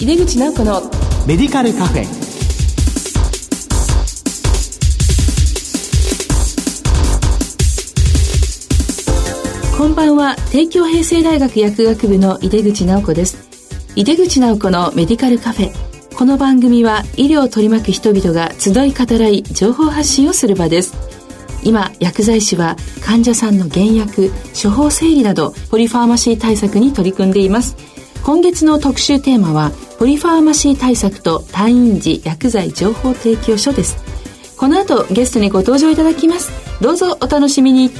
井出口直子のメディカルカフェ。こんばんは。帝京平成大学薬学部の井出口直子です。井出口直子のメディカルカフェ。この番組は医療を取り巻く人々が集い語らい情報発信をする場です。今薬剤師は患者さんの減薬処方整理などポリファーマシー対策に取り組んでいます今月の特集テーマはポリファーマシー対策と退院時薬剤情報提供書です。この後ゲストにご登場いただきます。どうぞお楽しみに。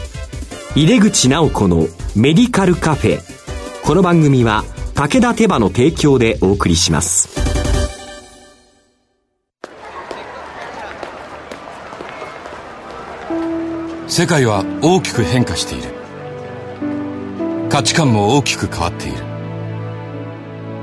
井出口直子のメディカルカフェ。この番組は武田手羽の提供でお送りします。世界は大きく変化している。価値観も大きく変わっている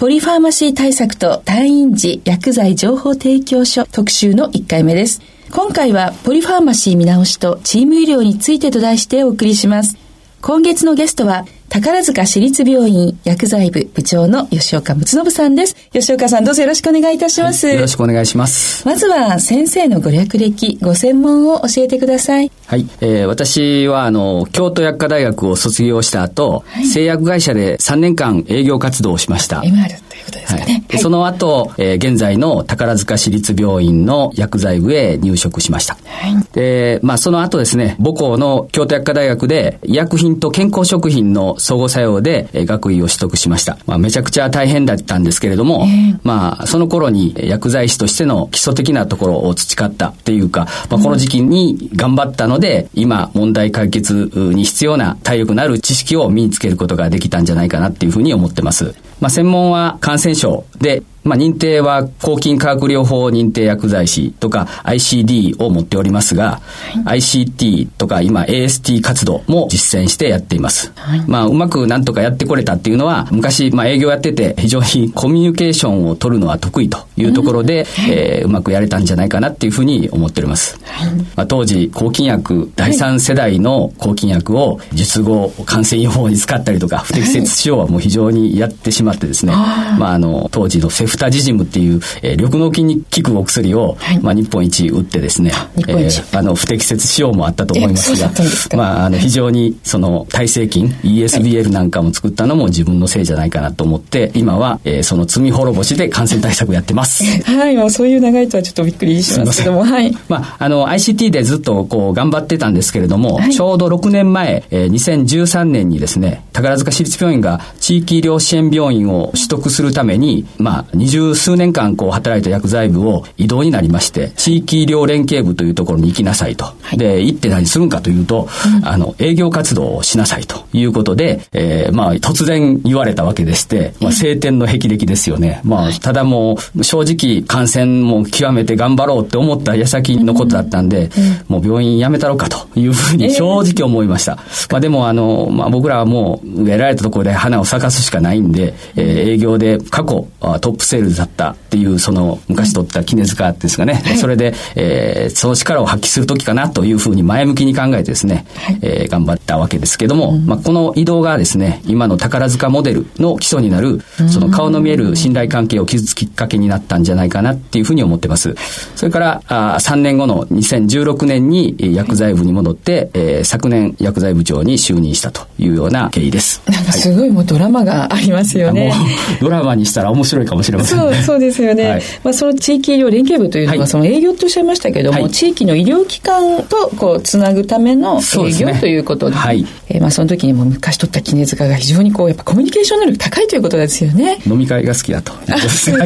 ポリファーマシー対策と退院時薬剤情報提供書特集の1回目です。今回はポリファーマシー見直しとチーム医療についてと題してお送りします。今月のゲストは宝塚市立病院薬剤部部長の吉岡睦信さんです。吉岡さんどうぞよろしくお願いいたします、はい、よろしくお願いします。まずは先生のご略歴、ご専門を教えてください。はい。えー、私はあの、京都薬科大学を卒業した後、はい、製薬会社で3年間営業活動をしました。MR といですかね。はい、その後、えー、現在の宝塚市立病院の薬剤部へ入職しました。はい、で、まあその後ですね、母校の京都薬科大学で医薬品と健康食品の相互作用でえ学位を取得しました。まあ、めちゃくちゃ大変だったんですけれども、えー、まあ、その頃に薬剤師としての基礎的なところを培ったっていうか、まあ、この時期に頑張ったので、今、問題解決に必要な体力のある知識を身につけることができたんじゃないかなっていうふうに思ってます。まあ、専門は感染症で、まあ、認定は抗菌化学療法認定薬剤師とか ICD を持っておりますが、はい、ICT とか今 AST 活動も実践してやっています。はい、まあ、うまくなんとかやってこれたっていうのは、昔、まあ、営業やってて非常にコミュニケーションを取るのは得意というところで、うんえー、うまくやれたんじゃないかなっていうふうに思っております。はい、まあ、当時、抗菌薬、第三世代の抗菌薬を術後感染予防に使ったりとか、不適切使用はもう非常にやってしまってですね、まあ、あの、当時のセフタジジムっていう、えー、緑脳筋に効くお薬を、はい、まあ、日本一打ってですね、えー、あの、不適切使用もあったと思いますが、まあ、あの、非常に、その、耐性菌、ESBL なんかも作ったのも自分のせいじゃないかなと思って、今は、えー、その罪滅ぼしで感染対策やってます。はい、もうそういう長いとはちょっとびっくりしますけども、はい。まあ、あの、ICT でずっとこう、頑張ってたんですけれども、はい、ちょうど6年前、えー、2013年にですね、宝塚市立病院が地域医療支援病院を取得するために、まあ、20数年間こう働いた薬剤部を異動になりまして、地域医療連携部というところに行きなさいと。はい、で、行って何するんかというと、うん、あの、営業活動をしなさいということで、えー、まあ、突然言われたわけでして、まあ、晴天の霹靂ですよね。まあ、ただもう、正直、感染も極めて頑張ろうって思った矢先のことだったんで、うん、もう病院辞めたろうかというふうに正直思いました。えー、まあ、でも、あの、まあ、僕らはもう、得られたところで花を咲かすしかないんで、えー、営業で過去、トップセールだったっていうその昔取った絹塚ですかね、はい、それで、えー、その力を発揮する時かなというふうに前向きに考えてですね、はい、えー、頑張ったわけですけども、うん、まあ、この移動がですね今の宝塚モデルの基礎になるその顔の見える信頼関係を築つきっかけになったんじゃないかなっていうふうに思ってます。それからあ3年後の2016年に薬剤部に戻って、えー、昨年薬剤部長に就任したというような経緯です。なんかすごいもうドラマがありますよね、ドラマにしたら面白いかもしれね。そうそうですよね、はい、まあ、その地域医療連携部というのは、はい、その営業とおっしゃいましたけども、はい、地域の医療機関とこうつなぐための営業、ということで、はい、えー、まあ、その時にも昔取った絹塚が非常にこうやっぱコミュニケーション能力高いということですよね。飲み会が好きだと。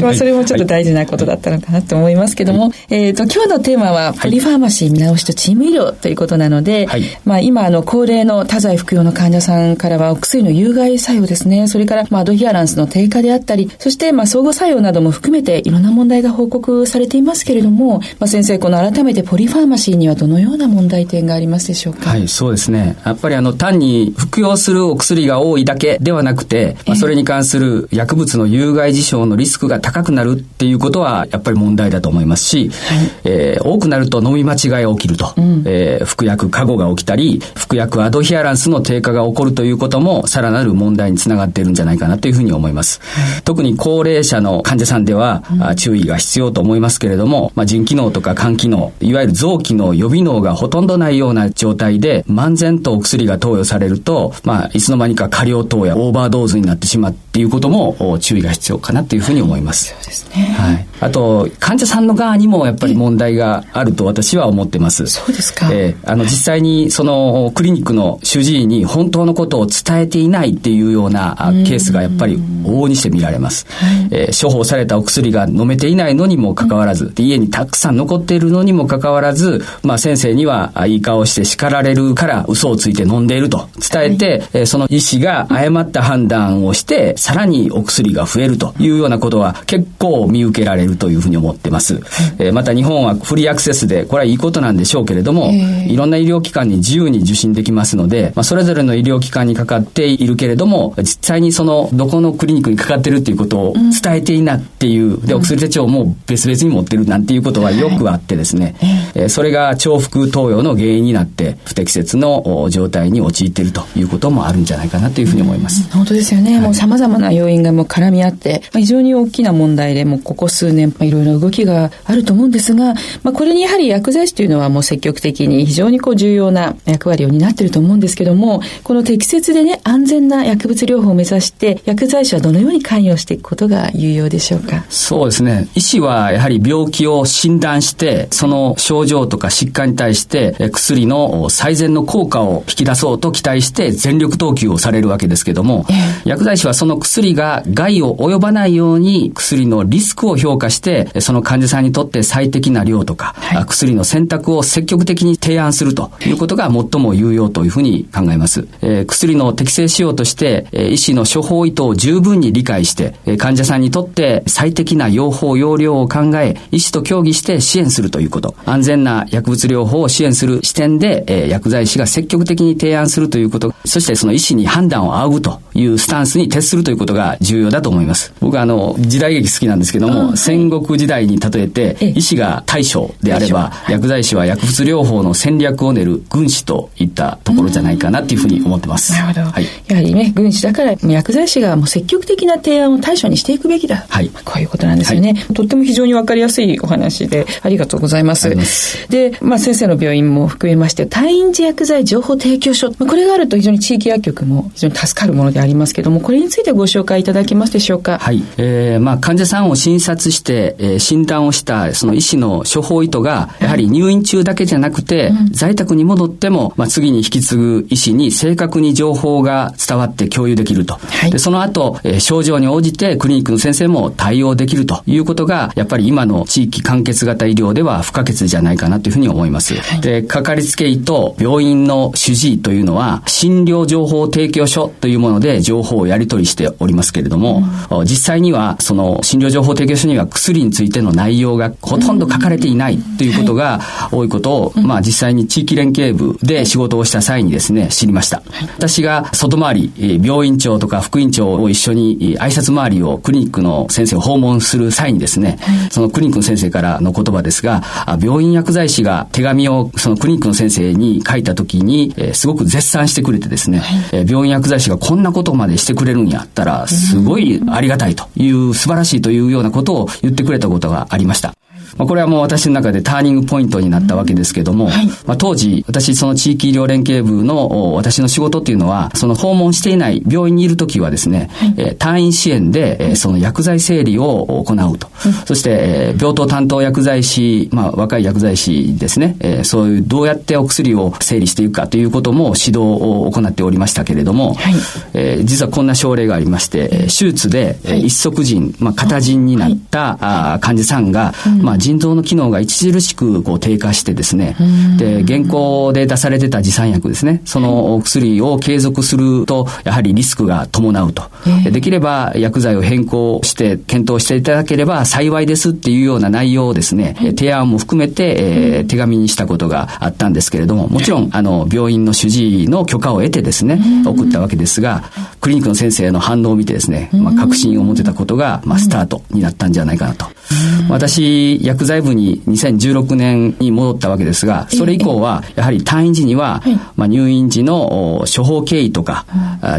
まあ、それもちょっと大事なことだったのかなと思いますけども、えっ、ー、と今日のテーマはポリファーマシー見直しとチーム医療ということなので、まあ、今あの高齢の多剤服用の患者さんからはお薬の有害作用ですね。それからまあアドヒアランスの低下であったりそしてまあ相互作作用なども含めていろんな問題が報告されていますけれども、まあ、先生、この改めてポリファーマシーにはどのような問題点がありますでしょうか？はい、そうですね。やっぱりあの、単に服用するお薬が多いだけではなくて、まあ、それに関する薬物の有害事象のリスクが高くなるっていうことは、やっぱり問題だと思いますし、はい、えー、多くなると飲み間違いが起きると、うん、えー、服薬過誤が起きたり、服薬アドヒアランスの低下が起こるということも、さらなる問題につながっているんじゃないかなというふうに思います。はい、特に高齢者の患者さんでは、うん、注意が必要と思いますけれども、まあ、腎機能とか肝機能、いわゆる臓器の予備能がほとんどないような状態で、漫然とお薬が投与されると、まあ、いつの間にか過量投与、オーバードーズになってしまってっていうことも注意が必要かなというふうに思います。そうですね。はい。あと、患者さんの側にもやっぱり問題があると私は思ってます。そうですか。えー、あの、実際にそのクリニックの主治医に本当のことを伝えていないっていうようなケースがやっぱり往々にして見られます。えー、処方されたお薬が飲めていないのにもかかわらず、家にたくさん残っているのにもかかわらず、まあ先生にはいい顔して叱られるから嘘をついて飲んでいると。伝えて、はい、えー、その医師が誤った判断をして、さらにお薬が増えるというようなことは結構見受けられるというふうに思ってます。えー、また日本はフリーアクセスで、これはいいことなんでしょうけれども、いろんな医療機関に自由に受診できますので、まあ、それぞれの医療機関にかかっているけれども、実際にその、どこのクリニックにかかってるっていうことを伝えていないっていう、で、お薬手帳も別々に持ってるなんていうことはよくあってですね、えー、それが重複投与の原因になって、不適切の状態に陥っているということもあるんじゃないかなというふうに思います。本当ですよね。はい、もう様々な要因がもう絡み合って、まあ、非常に大きな問題で、もうここ数年、まあ、いろいろ動きがあると思うんですが、まあ、これにやはり薬剤師というのはもう積極的に非常にこう重要な役割を担っていると思うんですけども、この適切でね、安全な薬物療法を目指して、薬剤師はどのように関与していくことが有用でしょうか？そうですね。医師はやはり病気を診断して、その症状とか疾患に対して、薬の最善の効果を引き出そうと期待して全力投球をされるわけですけども、えー、薬剤師はその薬が害を及ばないように薬のリスクを評価して、その患者さんにとって最適な量とか、はい、薬の選択を積極的に提案するということが最も有用というふうに考えます。えー、薬の適正使用として、えー、医師の処方意図を十分に理解して、えー、患者さんにとって最適な用法用量を考え、医師と協議して支援するということ。安全な薬物療法を支援する視点で、えー、薬剤師が積極的に提案するということ。そしてその医師に判断を仰ぐというスタンスに徹するということが重要だと思います。僕はあの、時代劇好きなんですけども、戦国時代に例えて、医師が大将であれば、薬剤師は薬物療法の戦略を練る軍師といったところじゃないかなっていうふうに思ってます。なるほど。はい、やはりね、軍師だから薬剤師がもう積極的な提案を対処にしていくべきだ。はい。こういうことなんですよね。はい、とっても非常にわかりやすいお話で、ありがとうございます。ますで、まあ先生の病院も含めまして、退院時薬剤情報提供書、これがあると非常に地域薬局も非常に助かるものでありますけれども、これについてご紹介いただけますでしょうか？はい。えー、まあ患者さんを診察して、えー、診断をしたその医師の処方意図が、やはり入院中だけじゃなくて、うん、在宅に戻っても、まあ次に引き継ぐ医師に正確に情報が伝わって共有できると。はい、でその後、えー、症状に応じてクリニックの先生も対応できるということが、やっぱり今の地域完結型医療では不可欠じゃないかなというふうに思います。はい、で、かかりつけ医と病院の主治医というのは、診療情報提供書というもので情報をやり取りしておりますけれども、うん、実際には、その診療情報提供書には薬についての内容がほとんど書かれていないということが多いことを、まあ実際に地域連携部で仕事をした際にですね、知りました。私が外回り、病院長とか副院長を一緒に挨拶回りをクリニックの先生を訪問する際にですね、そのクリニックの先生からの言葉ですが、病院薬剤師が手紙をそのクリニックの先生に書いた時に、えー、すごく絶賛してくれてですね、病院薬剤師がこんなことまでしてくれるんやったら、すごいありがたいという、素晴らしいというようなことを言ってくれたことがありました。まあ、これはもう私の中でターニングポイントになったわけですけども、はい、まあ、当時、私、その地域医療連携部の私の仕事っていうのは、その訪問していない病院にいるときはですね、はい、えー、退院支援で、えー、その薬剤整理を行うと。うん、そして、えー、病棟担当薬剤師、まあ、若い薬剤師ですね、えー、そういうどうやってお薬を整理していくかということも指導を行っておりましたけれども、はい、えー、実はこんな症例がありまして、手術で、はい、一足腎、まあ、片腎になった、はい、あ患者さんが、うん、まあ腎臓の機能が著しくこう低下してですね、で、現行で出されてた持参薬ですね、そのお薬を継続すると、やはりリスクが伴うと。できれば薬剤を変更して検討していただければ幸いですっていうような内容をですね、提案も含めて、えー、手紙にしたことがあったんですけれども、もちろん、あの、病院の主治医の許可を得てですね、送ったわけですが、クリニックの先生の反応を見てですね、まあ、確信を持てたことが、まあ、スタートになったんじゃないかなと。私、薬剤部に2016年に戻ったわけですが、それ以降は、やはり退院時には、まあ、入院時の処方経緯とか、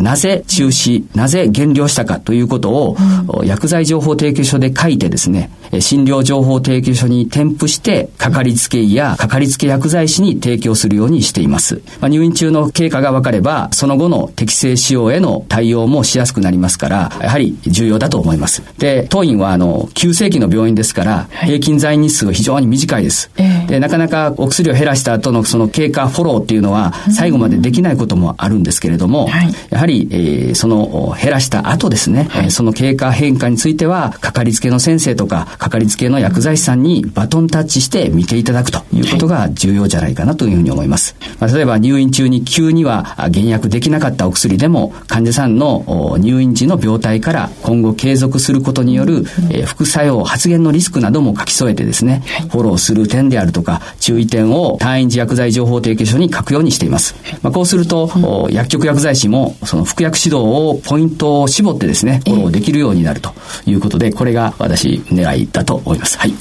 なぜ中止、なぜ減量したかということを、薬剤情報提供書で書いてですね、診療情報提供書に添付して、かかりつけ医やかかりつけ薬剤師に提供するようにしています。まあ、入院中の経過が分かれば、その後の適正使用への対応もしやすくなりますから、やはり重要だと思います。で、当院は、あの、急性期の病院ですから、平均在院日数が非常に短いです。で、なかなかお薬を減らした後のその経過フォローっていうのは、最後までできないこともあるんですけれども、やはり、えー、その減らした後ですね、はい、その経過変化については、かかりつけの先生とか、かかりつけの薬剤師さんにバトンタッチして見ていただくということが重要じゃないかなというふうに思います。まあ、例えば入院中に急には減薬できなかったお薬でも、患者さんの入院時の病態から今後継続することによる、えー、副作用、発現のリスクなども書き添えてですね、フォローする点であるとか、注意点を退院時薬剤情報提供書に書くようにしています。まあ、こうすると、薬局薬剤師もその服薬指導をポイントを絞ってですね、フォローできるようになるということで、これが私狙いだと思います。はい。はい。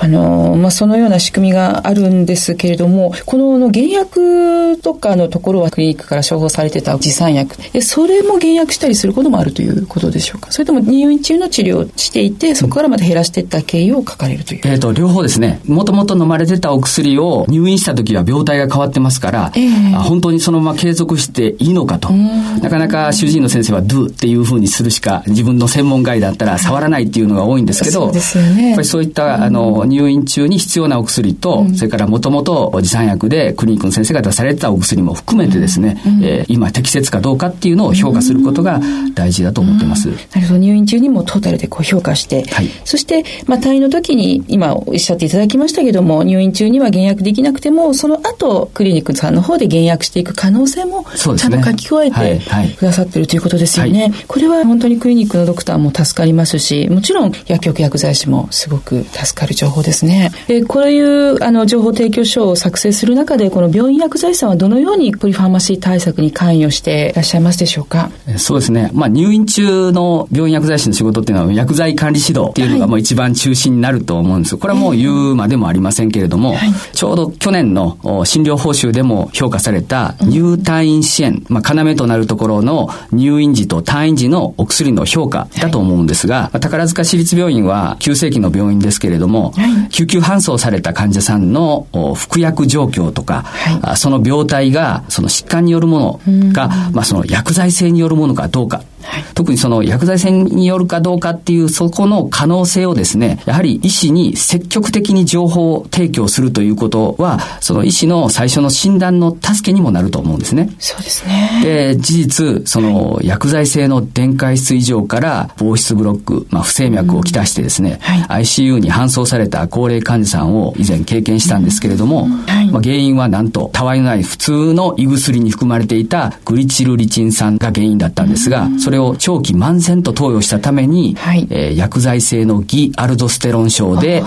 あのー、まあ、そのような仕組みがあるんですけれども、このの原薬とかのところはクリニックから処方されてた持参薬、え、それも減薬したりすることもあるということでしょうか？それとも入院中の治療をしていて、そこからまた減らしていった経緯を書かれるという。えっ、ー、と、両方ですね。もともと飲まれてたお薬を入院した時は病態が変わってますから、えー、本当にそのまま継続していいのかと。なかなか主治医の先生は do っていうふうにするしか、自分の専門外だったら触らないっていうのが多いんですけど、そうですよね。やっぱりそういった、あの、入院中に必要なお薬と、それからもともと持参薬でクリニックの先生が出されてたお薬も含めてですね、えー、今適切かどうかっていうのを評価することが大事だと思ってます。なるほど。入院中にもトータルでこう評価して、はい、そして、まあ、退院の時に、今おっしゃっていただきましたけども、入院中には減薬できなくても、その後、クリニックさんの方で減薬していく可能性も、ちゃんと書き加えてくださってるということですよね。はいはい、これは本当にクリニックのドクターも助かりますし、もちろん薬局薬剤師もすごく助かる情報ですね。で、こういうあの情報提供書を作成する中で、この病院薬剤師さんはどのようにポリファーマシー対策に関与していらっしゃいますでしょうか？そうですね。まあ入院中の病院薬剤師の仕事っていうのは薬剤管理指導っていうのがもう一番中心になると思うんです。これはもう言うまでもありませんけれども、はい、ちょうど去年の診療報酬でも評価された入退院支援、まあ要となるところの入院時と退院時のお薬の評価だと思うんですが、はい、宝塚市立病院は急性期の病院ですけれども、はい、救急搬送された患者さんの服薬状況とか、はい、その病態がその疾患によるものが、まあその薬剤性によるものかどうかはい、特にその薬剤性によるかどうかっていうそこの可能性をですね、やはり医師に積極的に情報を提供するということは、その医師の最初の診断の助けにもなると思うんですね。そうですね。で、事実、その薬剤性の電解質異常から防湿ブロック、まあ、不整脈をきたしてですね、うん。はい、ICU に搬送された高齢患者さんを以前経験したんですけれども、うん。はい、まあ、原因はなんと、たわいのない普通の胃薬に含まれていたグリチルリチン酸が原因だったんですが、それを長期慢性と投与したために、はい、えー、薬剤性のギアルドステロン症で、え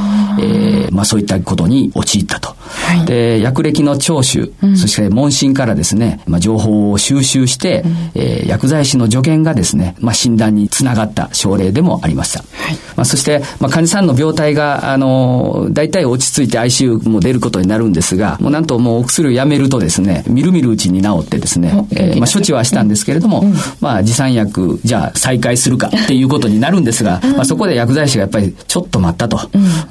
ー、まあそういったことに陥ったと。はい、で、薬歴の聴取、うん、そして問診からですね、まあ情報を収集して、うん、えー、薬剤師の助言がですね、まあ診断につながった症例でもありました。はい、まあそして、まあ患者さんの病態が、あの、大体落ち着いて ICU も出ることになるんですが、もうなんともうお薬をやめるとですね、みるみるうちに治ってですね、えー、まあ処置はしたんですけれども、うん、まあ持参薬、じゃあ再開するかっていうことになるんですが、まあそこで薬剤師がやっぱりちょっと待ったと。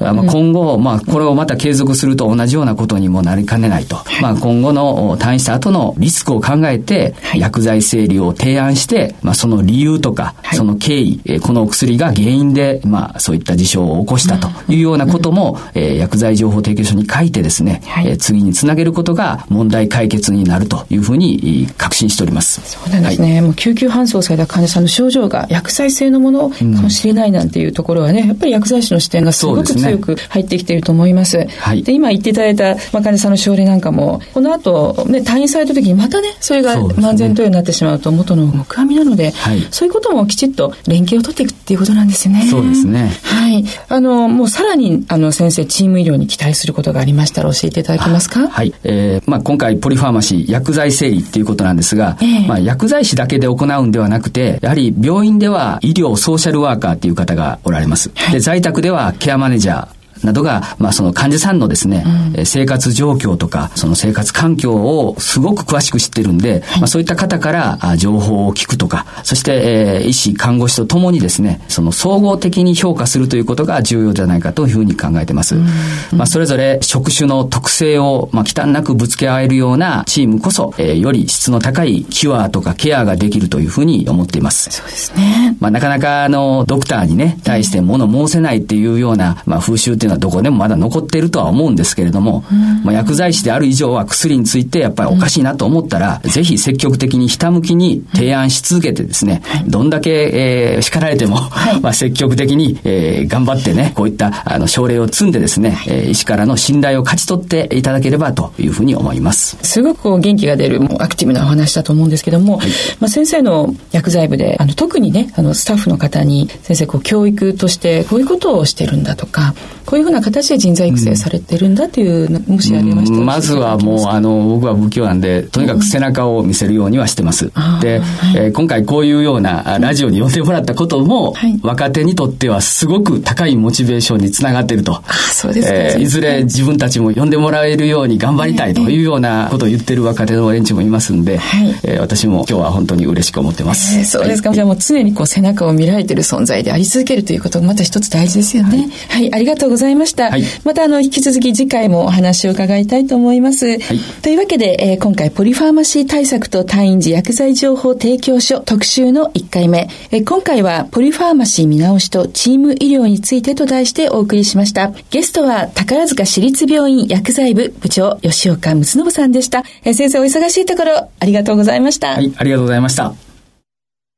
まあ今後、まあこれをまた継続すると同じようななことにもなりかねないと。はい、まあ今後の退院した後のリスクを考えて、薬剤整理を提案して、まあその理由とか、その経緯、えこのお薬が原因で、まあそういった事象を起こしたというようなことも、え薬剤情報提供書に書いてですね、え次につなげることが問題解決になるというふうに確信しております。そうなんですね。もう救急搬送された患者さんの症状が薬剤性のものかもしれないなんていうところはね、やっぱり薬剤師の視点がすごく強く入ってきていると思います。で、はい、今言っていただいた、まあ、患者さんの症例なんかも、この後、ね、退院された時にまたね、それが満全投与になってしまうと元の木阿弥なので、はい、そういうこともきちっと連携を取っていくっていうことなんですよね。そうですね。はい。あの、もうさらに、あの、先生、チーム医療に期待することがありましたら教えていただけますか？はい。えー、まあ、今回、ポリファーマシー、薬剤整理っていうことなんですが、えー、まあ、薬剤師だけで行うんではなくて、やはり病院では医療ソーシャルワーカーっていう方がおられます。で、在宅ではケアマネージャー、などが、まあ、その患者さんのですね、うん、生活状況とか、その生活環境をすごく詳しく知ってるんで、はい、まあ、そういった方から情報を聞くとか、そして、えー、医師、看護師とともにですね、その総合的に評価するということが重要じゃないかというふうに考えてます。うん、まあ、それぞれ職種の特性を、まあ、忌憚なくぶつけ合えるようなチームこそ、えー、より質の高いキュアとかケアができるというふうに思っています。そうですね。まあ、なかなか、あの、ドクターにね、対して物申せないっていうような、まあ、風習っていうのはどこでもまだ残っているとは思うんですけれども、まあ、薬剤師である以上は薬についてやっぱりおかしいなと思ったら、ぜひ積極的にひたむきに提案し続けてですね、どんだけ、えー、叱られても、まあ、積極的に、えー、頑張ってね、こういったあの症例を積んでですね、えー、医師からの信頼を勝ち取っていただければというふうに思います。すごくこう元気が出るもうアクティブなお話だと思うんですけども、はい、まあ、先生の薬剤部であの特にねあのスタッフの方に先生こう教育としてこういうことをしてるんだとかこういうふうな形で人材育成されてるんだという、もしありましたら、まずはもう、あの、僕は不器用なんで、とにかく背中を見せるようにはしてます。で、はい、えー、今回こういうようなラジオに呼んでもらったことも、はい、若手にとってはすごく高いモチベーションにつながっていると。あそうですえー、いずれ自分たちも呼んでもらえるように頑張りたいというようなことを言ってる若手の連中もいますんで、はい、えー、私も今日は本当に嬉しく思ってます。えー、そうですか。はい、じゃあもう常にこう背中を見られてる存在であり続けるということがまた一つ大事ですよね。はい、ありがとうございました。はいまたあの引き続き次回もお話を伺いたいと思います。はい、というわけで、えー、今回ポリファーマシー対策と退院時薬剤情報提供書特集の1回目、えー、今回はポリファーマシー見直しとチーム医療についてと題してお送りしました。ゲストは宝塚市立病院薬剤部部長吉岡睦信さんでした。えー、先生お忙しいところありがとうございました。はい、ありがとうございました。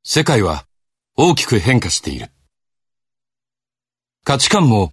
世界は大きく変化している。価値観も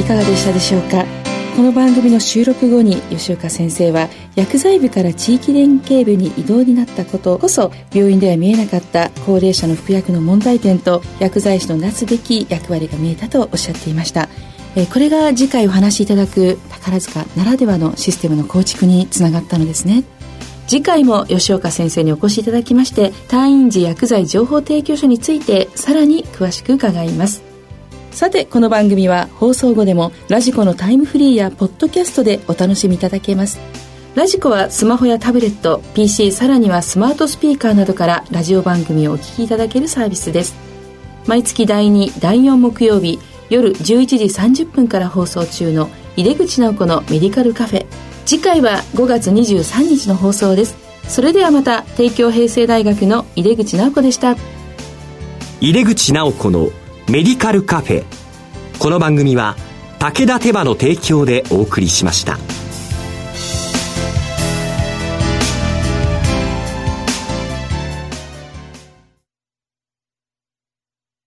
いかがでしたでしょうか。この番組の収録後に吉岡先生は薬剤部から地域連携部に異動になったことこそ病院では見えなかった高齢者の服薬の問題点と薬剤師のなすべき役割が見えたとおっしゃっていました。えこれが次回お話しいただく宝塚ならではのシステムの構築につながったのですね。次回も吉岡先生にお越しいただきまして退院時薬剤情報提供書についてさらに詳しく伺います。さてこの番組は放送後でもラジコのタイムフリーやポッドキャストでお楽しみいただけます。ラジコはスマホやタブレット PC さらにはスマートスピーカーなどからラジオ番組をお聞きいただけるサービスです。毎月第2第4木曜日夜11時30分から放送中の井出口直子のメディカルカフェ。次回は5月23日の放送です。それではまた帝京平成大学の井出口直子でした。井出口直子のメディカルカフェこの番組は武田手羽の提供でお送りしました。